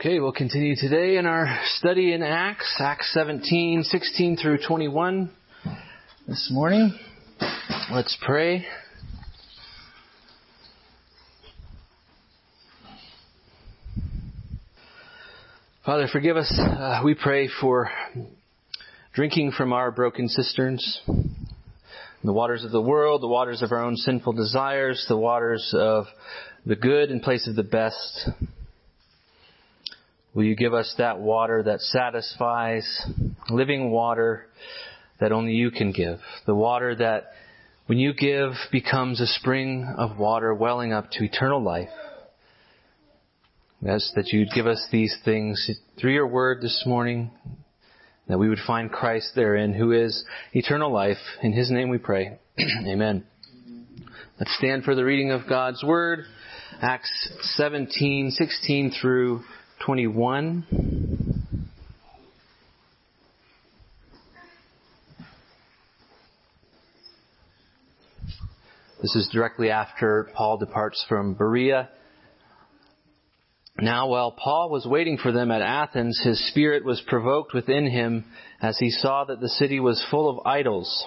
Okay, we'll continue today in our study in Acts, Acts 17, 16 through 21 this morning. Let's pray. Father, forgive us. Uh, we pray for drinking from our broken cisterns, the waters of the world, the waters of our own sinful desires, the waters of the good in place of the best. Will you give us that water that satisfies, living water that only you can give? The water that, when you give, becomes a spring of water welling up to eternal life. Yes, that you'd give us these things through your word this morning, that we would find Christ therein, who is eternal life. In his name we pray. Amen. Let's stand for the reading of God's word. Acts 17, 16 through 21. This is directly after Paul departs from Berea. Now while Paul was waiting for them at Athens, his spirit was provoked within him as he saw that the city was full of idols.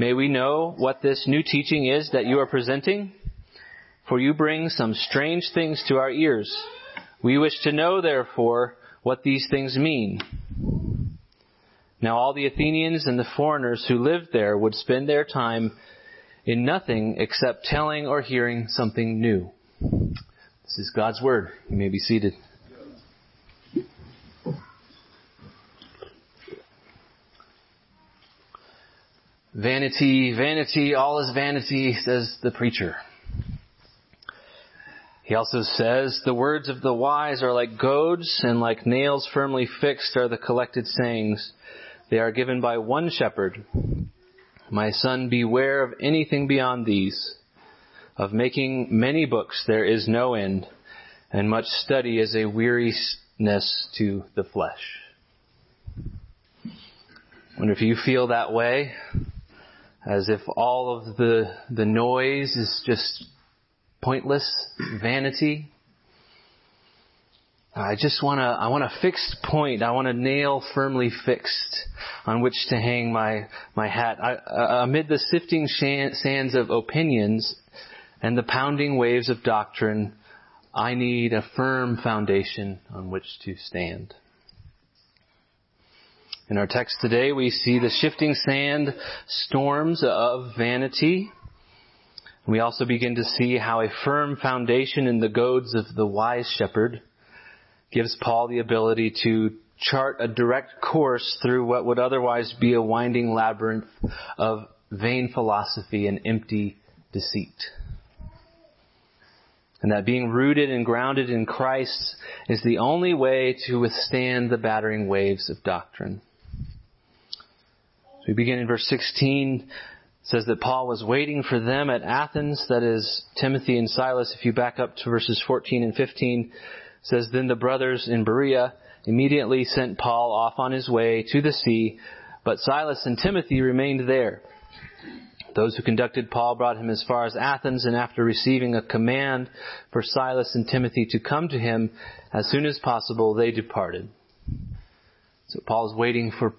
May we know what this new teaching is that you are presenting? For you bring some strange things to our ears. We wish to know, therefore, what these things mean. Now all the Athenians and the foreigners who lived there would spend their time in nothing except telling or hearing something new. This is God's Word. You may be seated. Vanity, vanity, all is vanity, says the preacher. He also says, the words of the wise are like goads, and like nails firmly fixed are the collected sayings. They are given by one shepherd. My son, beware of anything beyond these. Of making many books there is no end, and much study is a weariness to the flesh. wonder if you feel that way as if all of the, the noise is just pointless vanity. I just want to, I want a fixed point. I want a nail firmly fixed on which to hang my, my hat. I, uh, amid the sifting sands of opinions and the pounding waves of doctrine, I need a firm foundation on which to stand. In our text today, we see the shifting sand storms of vanity. We also begin to see how a firm foundation in the goads of the wise shepherd gives Paul the ability to chart a direct course through what would otherwise be a winding labyrinth of vain philosophy and empty deceit. And that being rooted and grounded in Christ is the only way to withstand the battering waves of doctrine. We begin in verse 16. It says that Paul was waiting for them at Athens, that is Timothy and Silas. If you back up to verses 14 and 15, says, Then the brothers in Berea immediately sent Paul off on his way to the sea, but Silas and Timothy remained there. Those who conducted Paul brought him as far as Athens, and after receiving a command for Silas and Timothy to come to him as soon as possible, they departed. So Paul is waiting for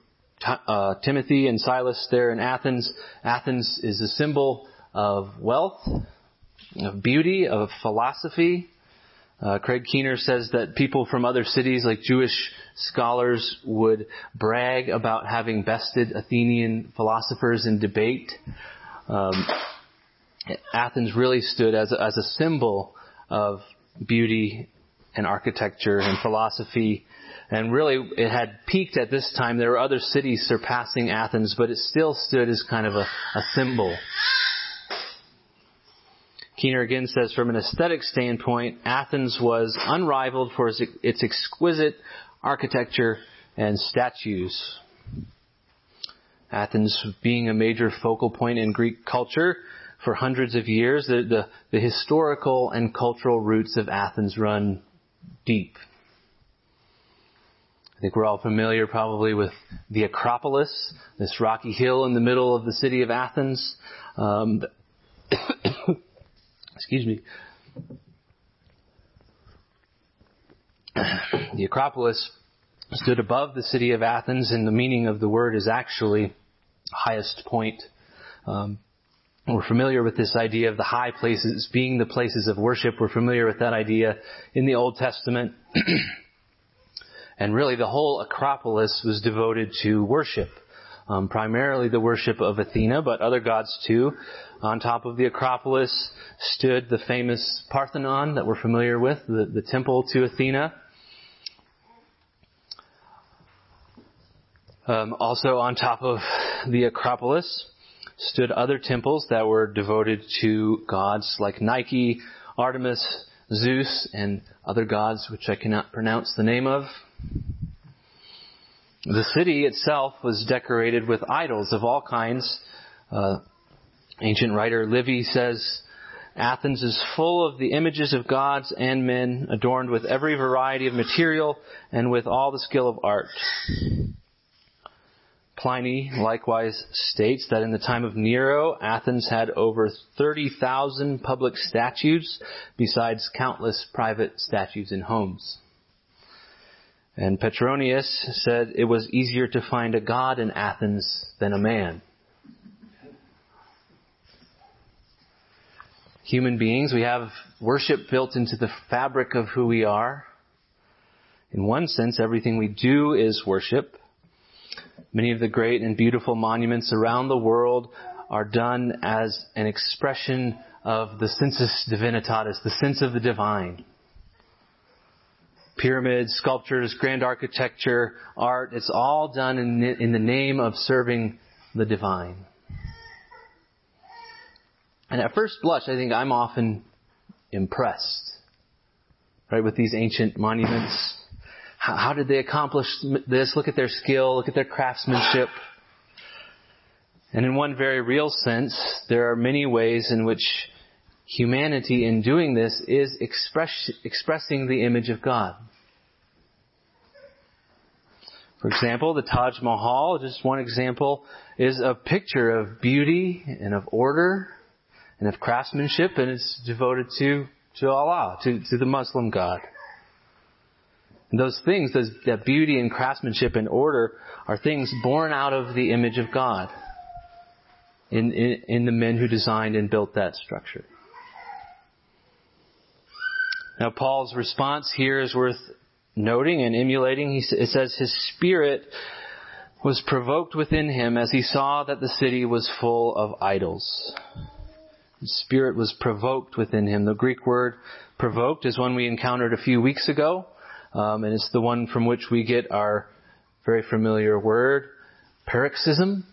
uh, Timothy and Silas there in Athens. Athens is a symbol of wealth, of beauty, of philosophy. Uh, Craig Keener says that people from other cities, like Jewish scholars, would brag about having bested Athenian philosophers in debate. Um, Athens really stood as a, as a symbol of beauty and architecture and philosophy and really, it had peaked at this time. There were other cities surpassing Athens, but it still stood as kind of a, a symbol. Keener again says, from an aesthetic standpoint, Athens was unrivaled for its exquisite architecture and statues. Athens being a major focal point in Greek culture for hundreds of years, the, the, the historical and cultural roots of Athens run deep. I think we're all familiar probably with the Acropolis, this rocky hill in the middle of the city of Athens. Um, excuse me. The Acropolis stood above the city of Athens, and the meaning of the word is actually highest point. Um, we're familiar with this idea of the high places being the places of worship. We're familiar with that idea in the Old Testament. and really the whole Acropolis was devoted to worship. Um, primarily the worship of Athena, but other gods too. On top of the Acropolis stood the famous Parthenon that we're familiar with, the, the temple to Athena. Um, also on top of the Acropolis stood other temples that were devoted to gods like Nike, Artemis, Zeus, and other gods which I cannot pronounce the name of. The city itself was decorated with idols of all kinds. Uh, ancient writer Livy says, Athens is full of the images of gods and men, adorned with every variety of material and with all the skill of art. Pliny likewise states that in the time of Nero, Athens had over 30,000 public statues, besides countless private statues in homes. And Petronius said it was easier to find a god in Athens than a man. Human beings, we have worship built into the fabric of who we are. In one sense, everything we do is worship. Many of the great and beautiful monuments around the world are done as an expression of the sensus divinitatis, the sense of the divine. Pyramids, sculptures, grand architecture, art, it's all done in, in the name of serving the divine. And at first blush, I think I'm often impressed, right, with these ancient monuments. How, how did they accomplish this? Look at their skill. Look at their craftsmanship. And in one very real sense, there are many ways in which humanity in doing this is express, expressing the image of God. For example, the Taj Mahal, just one example, is a picture of beauty and of order and of craftsmanship and it's devoted to, to Allah, to, to the Muslim God. And those things, those, that beauty and craftsmanship and order are things born out of the image of God in, in, in the men who designed and built that structure. Now Paul's response here is worth noting and emulating. He, it says his spirit was provoked within him as he saw that the city was full of idols. His spirit was provoked within him. The Greek word provoked is one we encountered a few weeks ago. Um, and it's the one from which we get our very familiar word, paroxysm,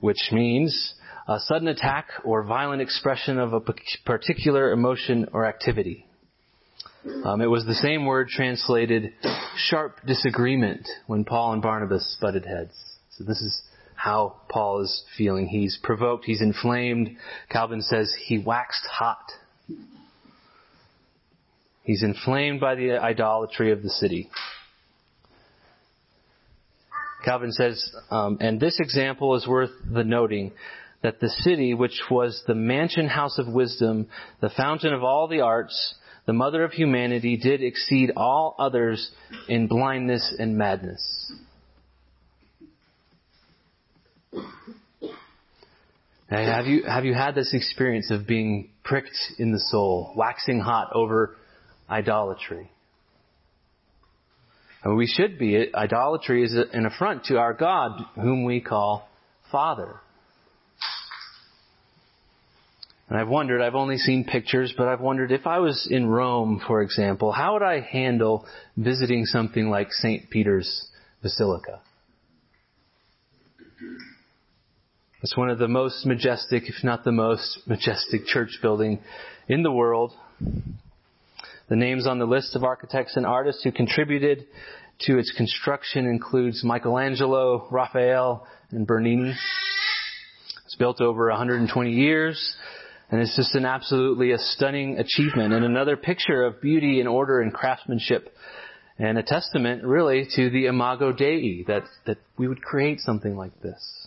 which means a sudden attack or violent expression of a particular emotion or activity. Um, it was the same word translated sharp disagreement when Paul and Barnabas butted heads. So this is how Paul is feeling. He's provoked, he's inflamed. Calvin says he waxed hot. He's inflamed by the idolatry of the city. Calvin says, um, and this example is worth the noting that the city, which was the mansion house of wisdom, the fountain of all the arts, the mother of humanity, did exceed all others in blindness and madness. Now, have you have you had this experience of being pricked in the soul, waxing hot over idolatry. And we should be. Idolatry is an affront to our God, whom we call Father. And I've wondered, I've only seen pictures, but I've wondered if I was in Rome, for example, how would I handle visiting something like St. Peter's Basilica? It's one of the most majestic, if not the most majestic church building in the world. The names on the list of architects and artists who contributed to its construction includes Michelangelo, Raphael, and Bernini. It's built over 120 years, and it's just an absolutely a stunning achievement and another picture of beauty and order and craftsmanship and a testament really to the imago Dei that, that we would create something like this.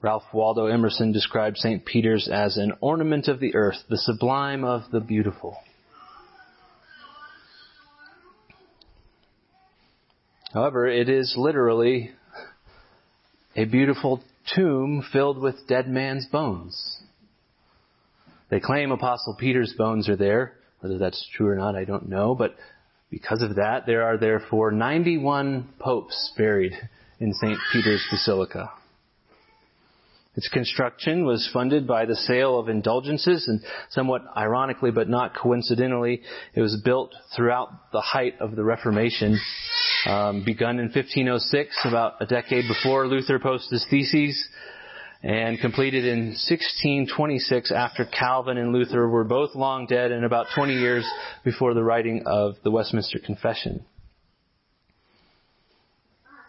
Ralph Waldo Emerson described St. Peter's as an ornament of the earth, the sublime of the beautiful. However, it is literally a beautiful tomb filled with dead man's bones. They claim Apostle Peter's bones are there. Whether that's true or not, I don't know. But because of that, there are therefore 91 popes buried in St. Peter's Basilica. Its construction was funded by the sale of indulgences and somewhat ironically but not coincidentally, it was built throughout the height of the Reformation, um, begun in 1506, about a decade before Luther posted his theses, and completed in 1626 after Calvin and Luther were both long dead and about 20 years before the writing of the Westminster Confession.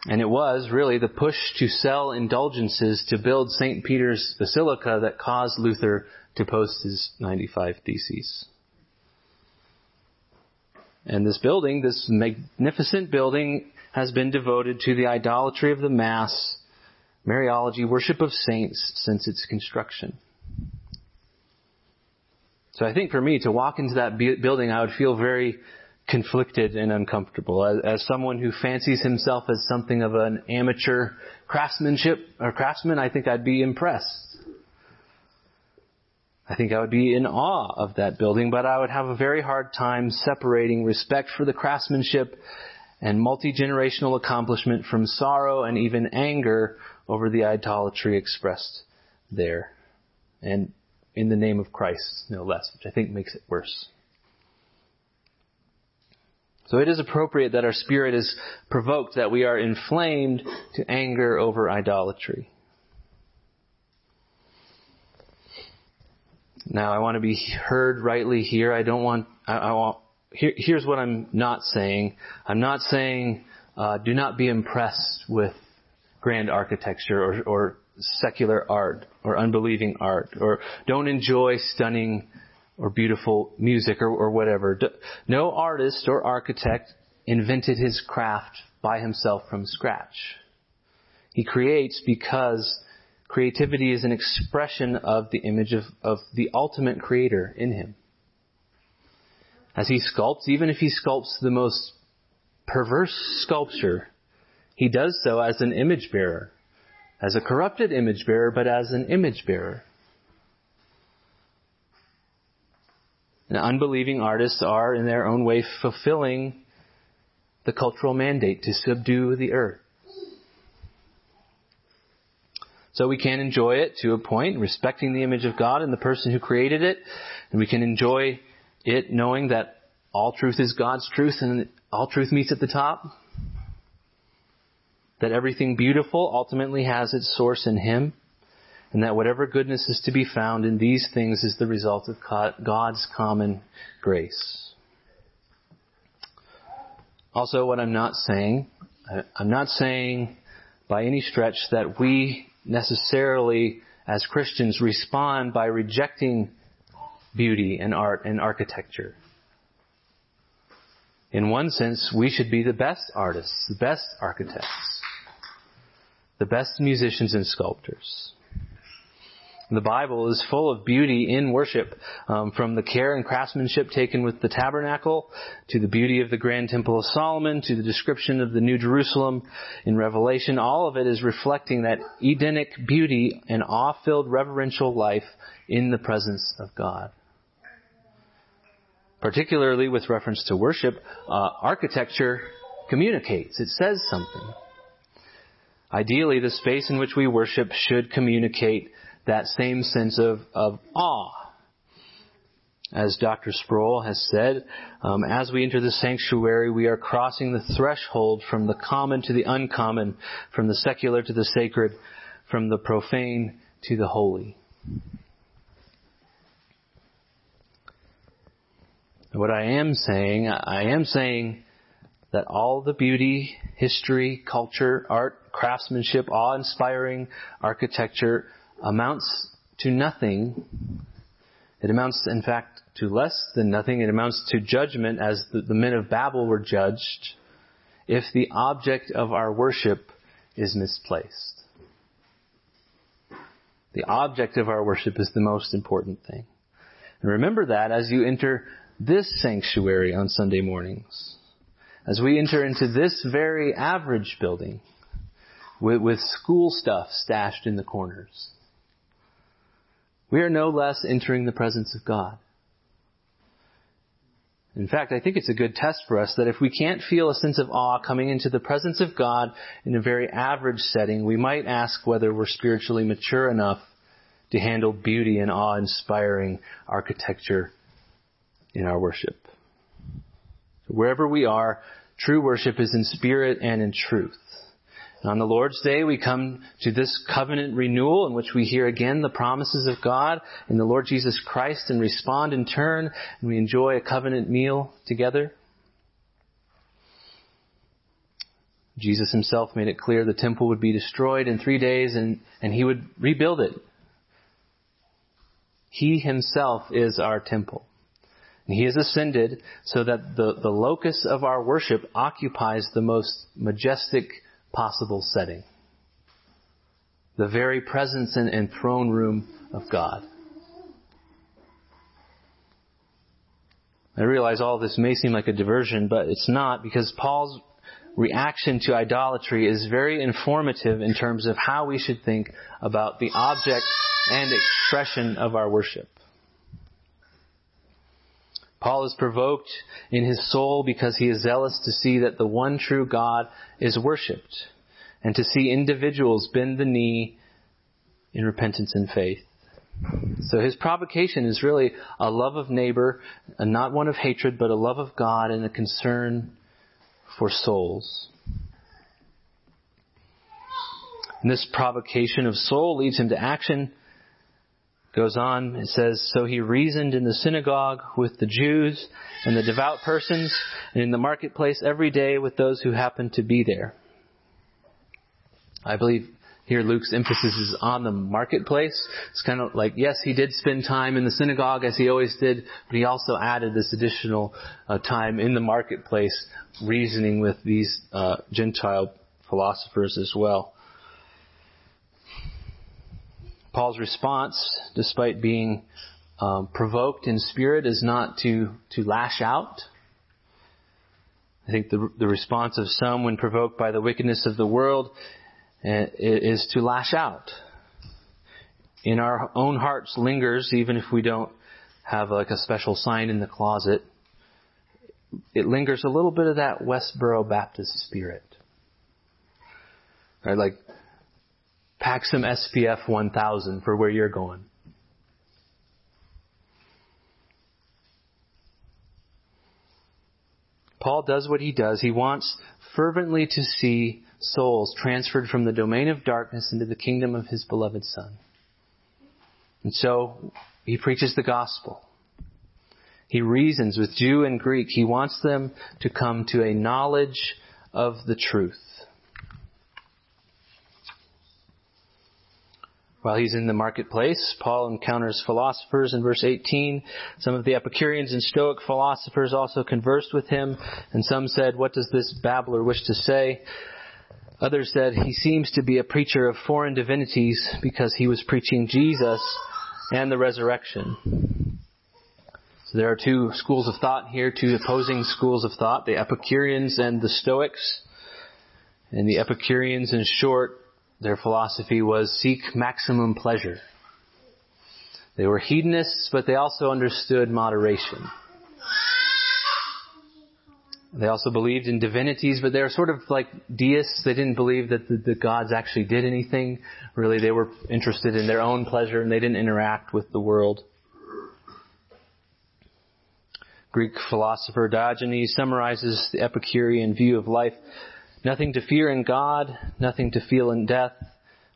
And it was really the push to sell indulgences to build St. Peter's Basilica that caused Luther to post his 95 Theses. And this building, this magnificent building, has been devoted to the idolatry of the Mass, Mariology, worship of saints since its construction. So I think for me to walk into that building, I would feel very conflicted and uncomfortable. As, as, someone who fancies himself as something of an amateur craftsmanship or craftsman, I think I'd be impressed. I think I would be in awe of that building, but I would have a very hard time separating respect for the craftsmanship and multi-generational accomplishment from sorrow and even anger over the idolatry expressed there. And in the name of Christ, no less, which I think makes it worse. So it is appropriate that our spirit is provoked, that we are inflamed to anger over idolatry. Now, I want to be heard rightly here. I don't want, I, I want, here, here's what I'm not saying. I'm not saying, uh, do not be impressed with grand architecture or, or secular art or unbelieving art or don't enjoy stunning or beautiful music or, or whatever. No artist or architect invented his craft by himself from scratch. He creates because creativity is an expression of the image of, of the ultimate creator in him. As he sculpts, even if he sculpts the most perverse sculpture, he does so as an image bearer, as a corrupted image bearer, but as an image bearer. And unbelieving artists are, in their own way, fulfilling the cultural mandate to subdue the earth. So we can enjoy it to a point, respecting the image of God and the person who created it, and we can enjoy it knowing that all truth is God's truth and all truth meets at the top. That everything beautiful ultimately has its source in Him and that whatever goodness is to be found in these things is the result of God's common grace. Also, what I'm not saying, I'm not saying by any stretch that we necessarily, as Christians, respond by rejecting beauty and art and architecture. In one sense, we should be the best artists, the best architects, the best musicians and sculptors. The Bible is full of beauty in worship, um, from the care and craftsmanship taken with the tabernacle, to the beauty of the grand temple of Solomon, to the description of the New Jerusalem in Revelation. All of it is reflecting that Edenic beauty and awe-filled reverential life in the presence of God. Particularly with reference to worship, uh, architecture communicates. It says something. Ideally, the space in which we worship should communicate that same sense of, of awe. As Dr. Sproul has said, um, as we enter the sanctuary, we are crossing the threshold from the common to the uncommon, from the secular to the sacred, from the profane to the holy. What I am saying, I am saying that all the beauty, history, culture, art, craftsmanship, awe-inspiring architecture amounts to nothing. It amounts, in fact, to less than nothing. It amounts to judgment as the, the men of Babel were judged if the object of our worship is misplaced. The object of our worship is the most important thing. And remember that as you enter this sanctuary on Sunday mornings. As we enter into this very average building with, with school stuff stashed in the corners. We are no less entering the presence of God. In fact, I think it's a good test for us that if we can't feel a sense of awe coming into the presence of God in a very average setting, we might ask whether we're spiritually mature enough to handle beauty and awe-inspiring architecture in our worship. Wherever we are, true worship is in spirit and in truth. On the Lord's Day, we come to this covenant renewal in which we hear again the promises of God in the Lord Jesus Christ and respond in turn, and we enjoy a covenant meal together. Jesus himself made it clear the temple would be destroyed in three days and, and he would rebuild it. He himself is our temple. And he has ascended so that the, the locus of our worship occupies the most majestic possible setting. The very presence and, throne room of God. I realize all this may seem like a diversion, but it's not because Paul's reaction to idolatry is very informative in terms of how we should think about the object and expression of our worship. Paul is provoked in his soul because he is zealous to see that the one true God is worshipped and to see individuals bend the knee in repentance and faith. So his provocation is really a love of neighbor, and not one of hatred, but a love of God and a concern for souls. And this provocation of soul leads him to action goes on, it says, So he reasoned in the synagogue with the Jews and the devout persons, and in the marketplace every day with those who happened to be there. I believe here Luke's emphasis is on the marketplace. It's kind of like, yes, he did spend time in the synagogue as he always did, but he also added this additional uh, time in the marketplace reasoning with these uh, Gentile philosophers as well. Paul's response, despite being um, provoked in spirit, is not to, to lash out. I think the, the response of some when provoked by the wickedness of the world uh, is to lash out. In our own hearts lingers, even if we don't have like a special sign in the closet, it lingers a little bit of that Westboro Baptist spirit. Right, like Pack some SPF 1000 for where you're going. Paul does what he does. He wants fervently to see souls transferred from the domain of darkness into the kingdom of his beloved Son. And so he preaches the gospel. He reasons with Jew and Greek. He wants them to come to a knowledge of the truth. While he's in the marketplace, Paul encounters philosophers in verse 18. Some of the Epicureans and Stoic philosophers also conversed with him, and some said, What does this babbler wish to say? Others said, He seems to be a preacher of foreign divinities because he was preaching Jesus and the resurrection. So there are two schools of thought here, two opposing schools of thought, the Epicureans and the Stoics. And the Epicureans, in short, their philosophy was seek maximum pleasure. They were hedonists, but they also understood moderation. They also believed in divinities, but they were sort of like deists. They didn't believe that the, the, gods actually did anything. Really, they were interested in their own pleasure and they didn't interact with the world. Greek philosopher Diogenes summarizes the Epicurean view of life. Nothing to fear in God, nothing to feel in death.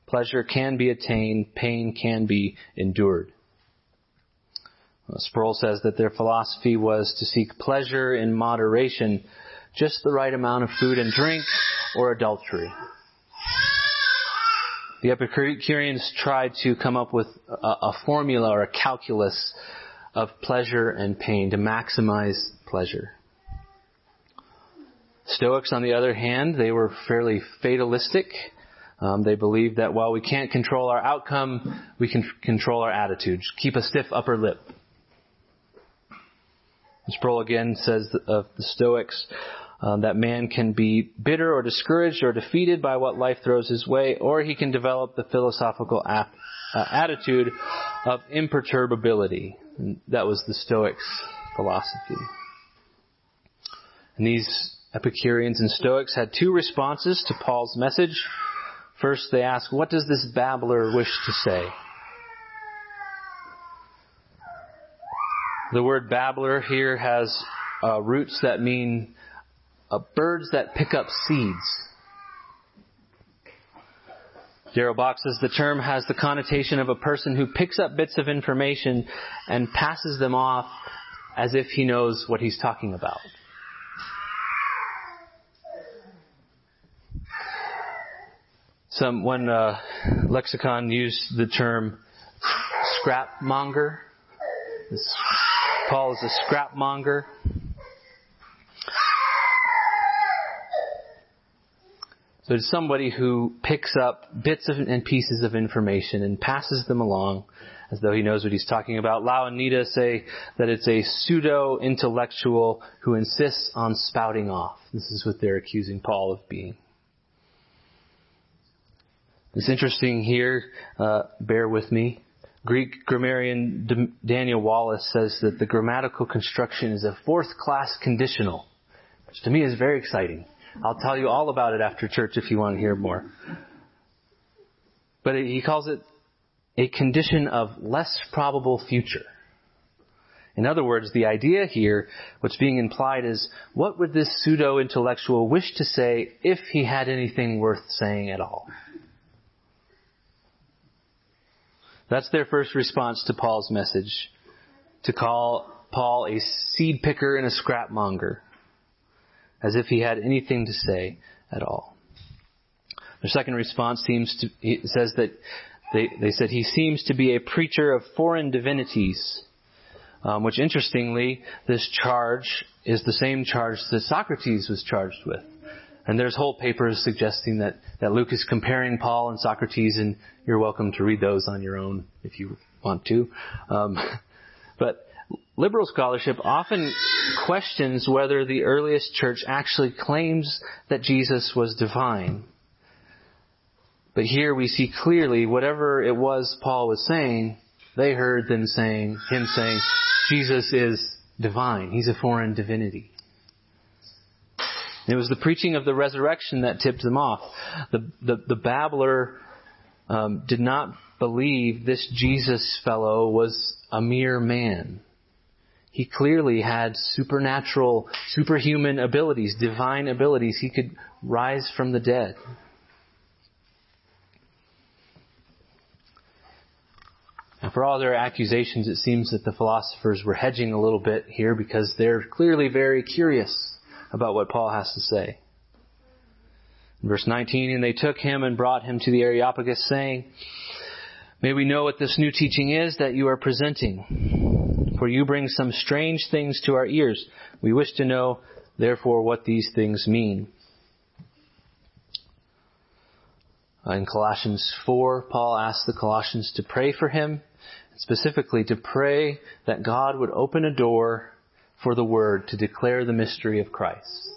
Pleasure can be attained, pain can be endured. Sproul says that their philosophy was to seek pleasure in moderation, just the right amount of food and drink or adultery. The Epicureans tried to come up with a, a formula or a calculus of pleasure and pain to maximize pleasure. Stoics, on the other hand, they were fairly fatalistic. Um, they believed that while we can't control our outcome, we can control our attitudes. Keep a stiff upper lip. Sproul again says of the Stoics um, that man can be bitter or discouraged or defeated by what life throws his way, or he can develop the philosophical uh, attitude of imperturbability. And that was the Stoics' philosophy. And these Epicureans and Stoics had two responses to Paul's message. First, they ask, What does this babbler wish to say? The word babbler here has uh, roots that mean uh, birds that pick up seeds. Darrell Bock says the term has the connotation of a person who picks up bits of information and passes them off as if he knows what he's talking about. Some one uh, lexicon used the term scrapmonger. Paul is a scrapmonger. So it's somebody who picks up bits of, and pieces of information and passes them along as though he knows what he's talking about. Louw and Nida say that it's a pseudo-intellectual who insists on spouting off. This is what they're accusing Paul of being. It's interesting here, uh, bear with me. Greek grammarian D- Daniel Wallace says that the grammatical construction is a fourth class conditional, which to me is very exciting. I'll tell you all about it after church if you want to hear more. But he calls it a condition of less probable future. In other words, the idea here, what's being implied is, what would this pseudo-intellectual wish to say if he had anything worth saying at all? That's their first response to Paul's message, to call Paul a seed picker and a scrapmonger as if he had anything to say at all. Their second response seems to, he says that they, they said he seems to be a preacher of foreign divinities, um, which interestingly, this charge is the same charge that Socrates was charged with. And there's whole papers suggesting that, that Luke is comparing Paul and Socrates, and you're welcome to read those on your own if you want to. Um, but liberal scholarship often questions whether the earliest church actually claims that Jesus was divine. But here we see clearly whatever it was Paul was saying, they heard them saying, him saying, Jesus is divine. He's a foreign divinity. It was the preaching of the resurrection that tipped them off. The, the, the babbler um, did not believe this Jesus fellow was a mere man. He clearly had supernatural, superhuman abilities, divine abilities. He could rise from the dead. And for all their accusations, it seems that the philosophers were hedging a little bit here because they're clearly very curious about what Paul has to say. In verse 19, and they took him and brought him to the Areopagus, saying, May we know what this new teaching is that you are presenting for you bring some strange things to our ears. We wish to know, therefore, what these things mean. Uh, in Colossians 4, Paul asks the Colossians to pray for him, specifically to pray that God would open a door for the Word to declare the mystery of Christ.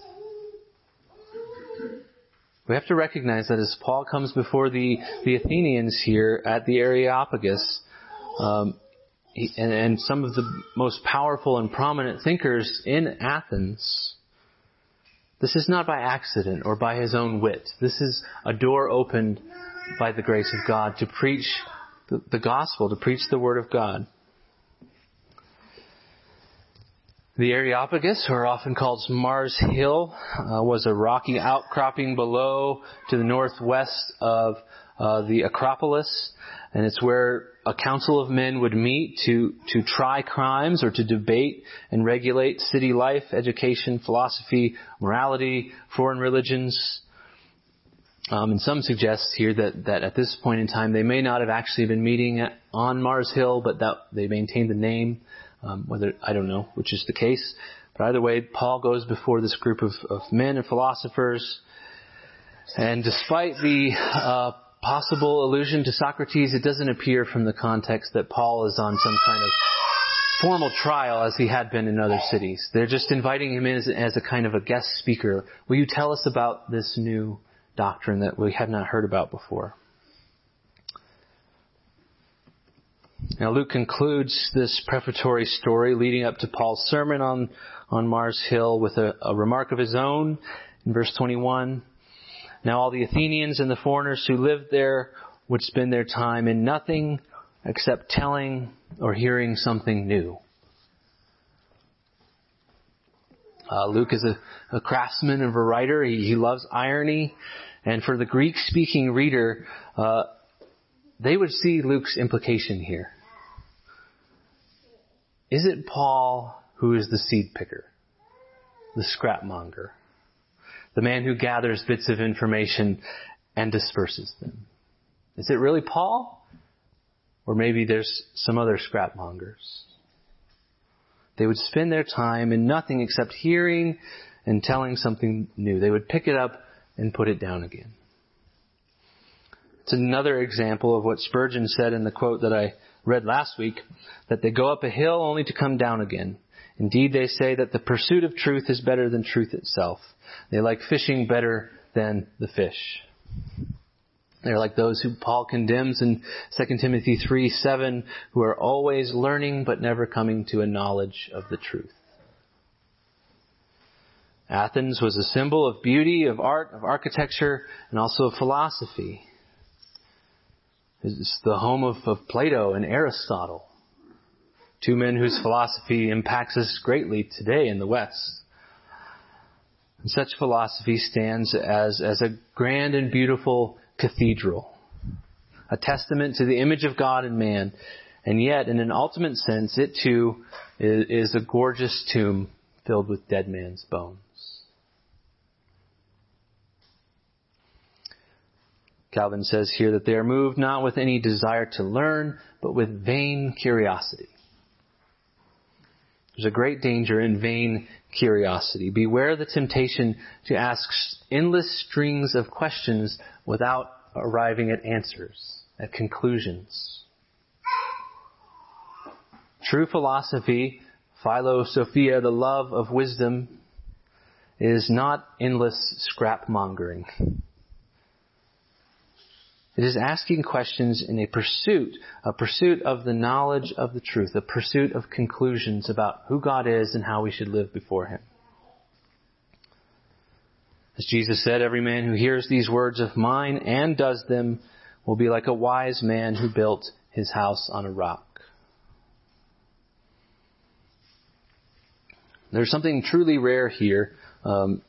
We have to recognize that as Paul comes before the, the Athenians here at the Areopagus, um, and, and some of the most powerful and prominent thinkers in Athens, this is not by accident or by his own wit. This is a door opened by the grace of God to preach the, the gospel, to preach the word of God. The Areopagus, or often called Mars Hill, uh, was a rocky outcropping below to the northwest of uh, the Acropolis, and it's where a council of men would meet to to try crimes or to debate and regulate city life, education, philosophy, morality, foreign religions. Um, and some suggest here that, that at this point in time they may not have actually been meeting on Mars Hill, but that they maintained the name. Um, whether I don't know which is the case, but either way, Paul goes before this group of, of men and philosophers, and despite the uh, possible allusion to Socrates, it doesn't appear from the context that Paul is on some kind of formal trial as he had been in other cities. They're just inviting him in as, as a kind of a guest speaker. Will you tell us about this new doctrine that we have not heard about before? Now Luke concludes this prefatory story leading up to Paul's sermon on, on Mars Hill with a, a remark of his own in verse 21. Now all the Athenians and the foreigners who lived there would spend their time in nothing except telling or hearing something new. Uh, Luke is a, a, craftsman and a writer. He, he, loves irony. And for the Greek speaking reader, uh, they would see Luke's implication here. Is it Paul who is the seed picker, the scrapmonger, the man who gathers bits of information and disperses them? Is it really Paul? Or maybe there's some other scrapmongers. They would spend their time in nothing except hearing and telling something new. They would pick it up and put it down again. It's another example of what Spurgeon said in the quote that I read last week, that they go up a hill only to come down again. Indeed, they say that the pursuit of truth is better than truth itself. They like fishing better than the fish. They're like those who Paul condemns in 2 Timothy 3 7, who are always learning but never coming to a knowledge of the truth. Athens was a symbol of beauty, of art, of architecture, and also of philosophy. It's the home of, of Plato and Aristotle, two men whose philosophy impacts us greatly today in the West. And such philosophy stands as, as a grand and beautiful cathedral, a testament to the image of God in man, and yet, in an ultimate sense, it too is, is a gorgeous tomb filled with dead man's bones. Calvin says here that they are moved not with any desire to learn, but with vain curiosity. There's a great danger in vain curiosity. Beware the temptation to ask endless strings of questions without arriving at answers, at conclusions. True philosophy, philosophia, the love of wisdom, is not endless scrapmongering. It is asking questions in a pursuit, a pursuit of the knowledge of the truth, a pursuit of conclusions about who God is and how we should live before Him. As Jesus said, every man who hears these words of mine and does them will be like a wise man who built his house on a rock. There's something truly rare here, um,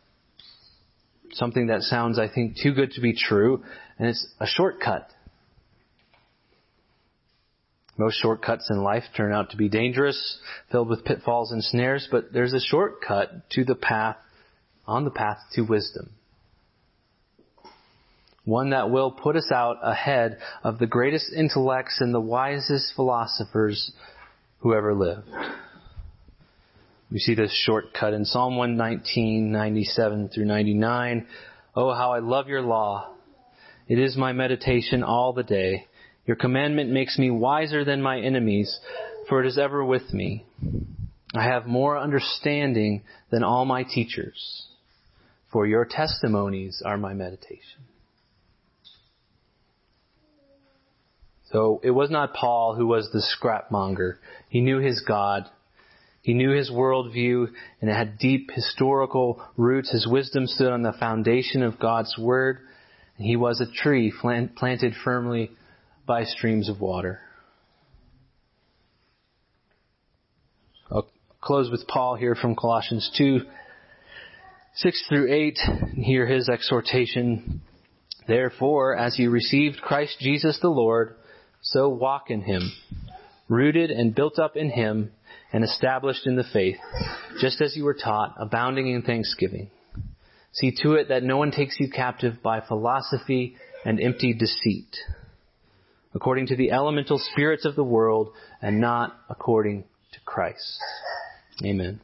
something that sounds, I think, too good to be true, and it's a shortcut. Most shortcuts in life turn out to be dangerous, filled with pitfalls and snares, but there's a shortcut to the path, on the path to wisdom. One that will put us out ahead of the greatest intellects and the wisest philosophers who ever lived. We see this shortcut in Psalm 119, 97 through 99. Oh, how I love your law. It is my meditation all the day. Your commandment makes me wiser than my enemies, for it is ever with me. I have more understanding than all my teachers, for your testimonies are my meditation. So it was not Paul who was the scrapmonger. He knew his God. He knew his worldview and it had deep historical roots. His wisdom stood on the foundation of God's Word and he was a tree planted firmly by streams of water. I'll close with Paul here from Colossians 2, 6 through 8, and hear his exhortation. Therefore, as you received Christ Jesus the Lord, so walk in him, rooted and built up in him, and established in the faith, just as you were taught, abounding in thanksgiving. See to it that no one takes you captive by philosophy and empty deceit, according to the elemental spirits of the world, and not according to Christ. Amen.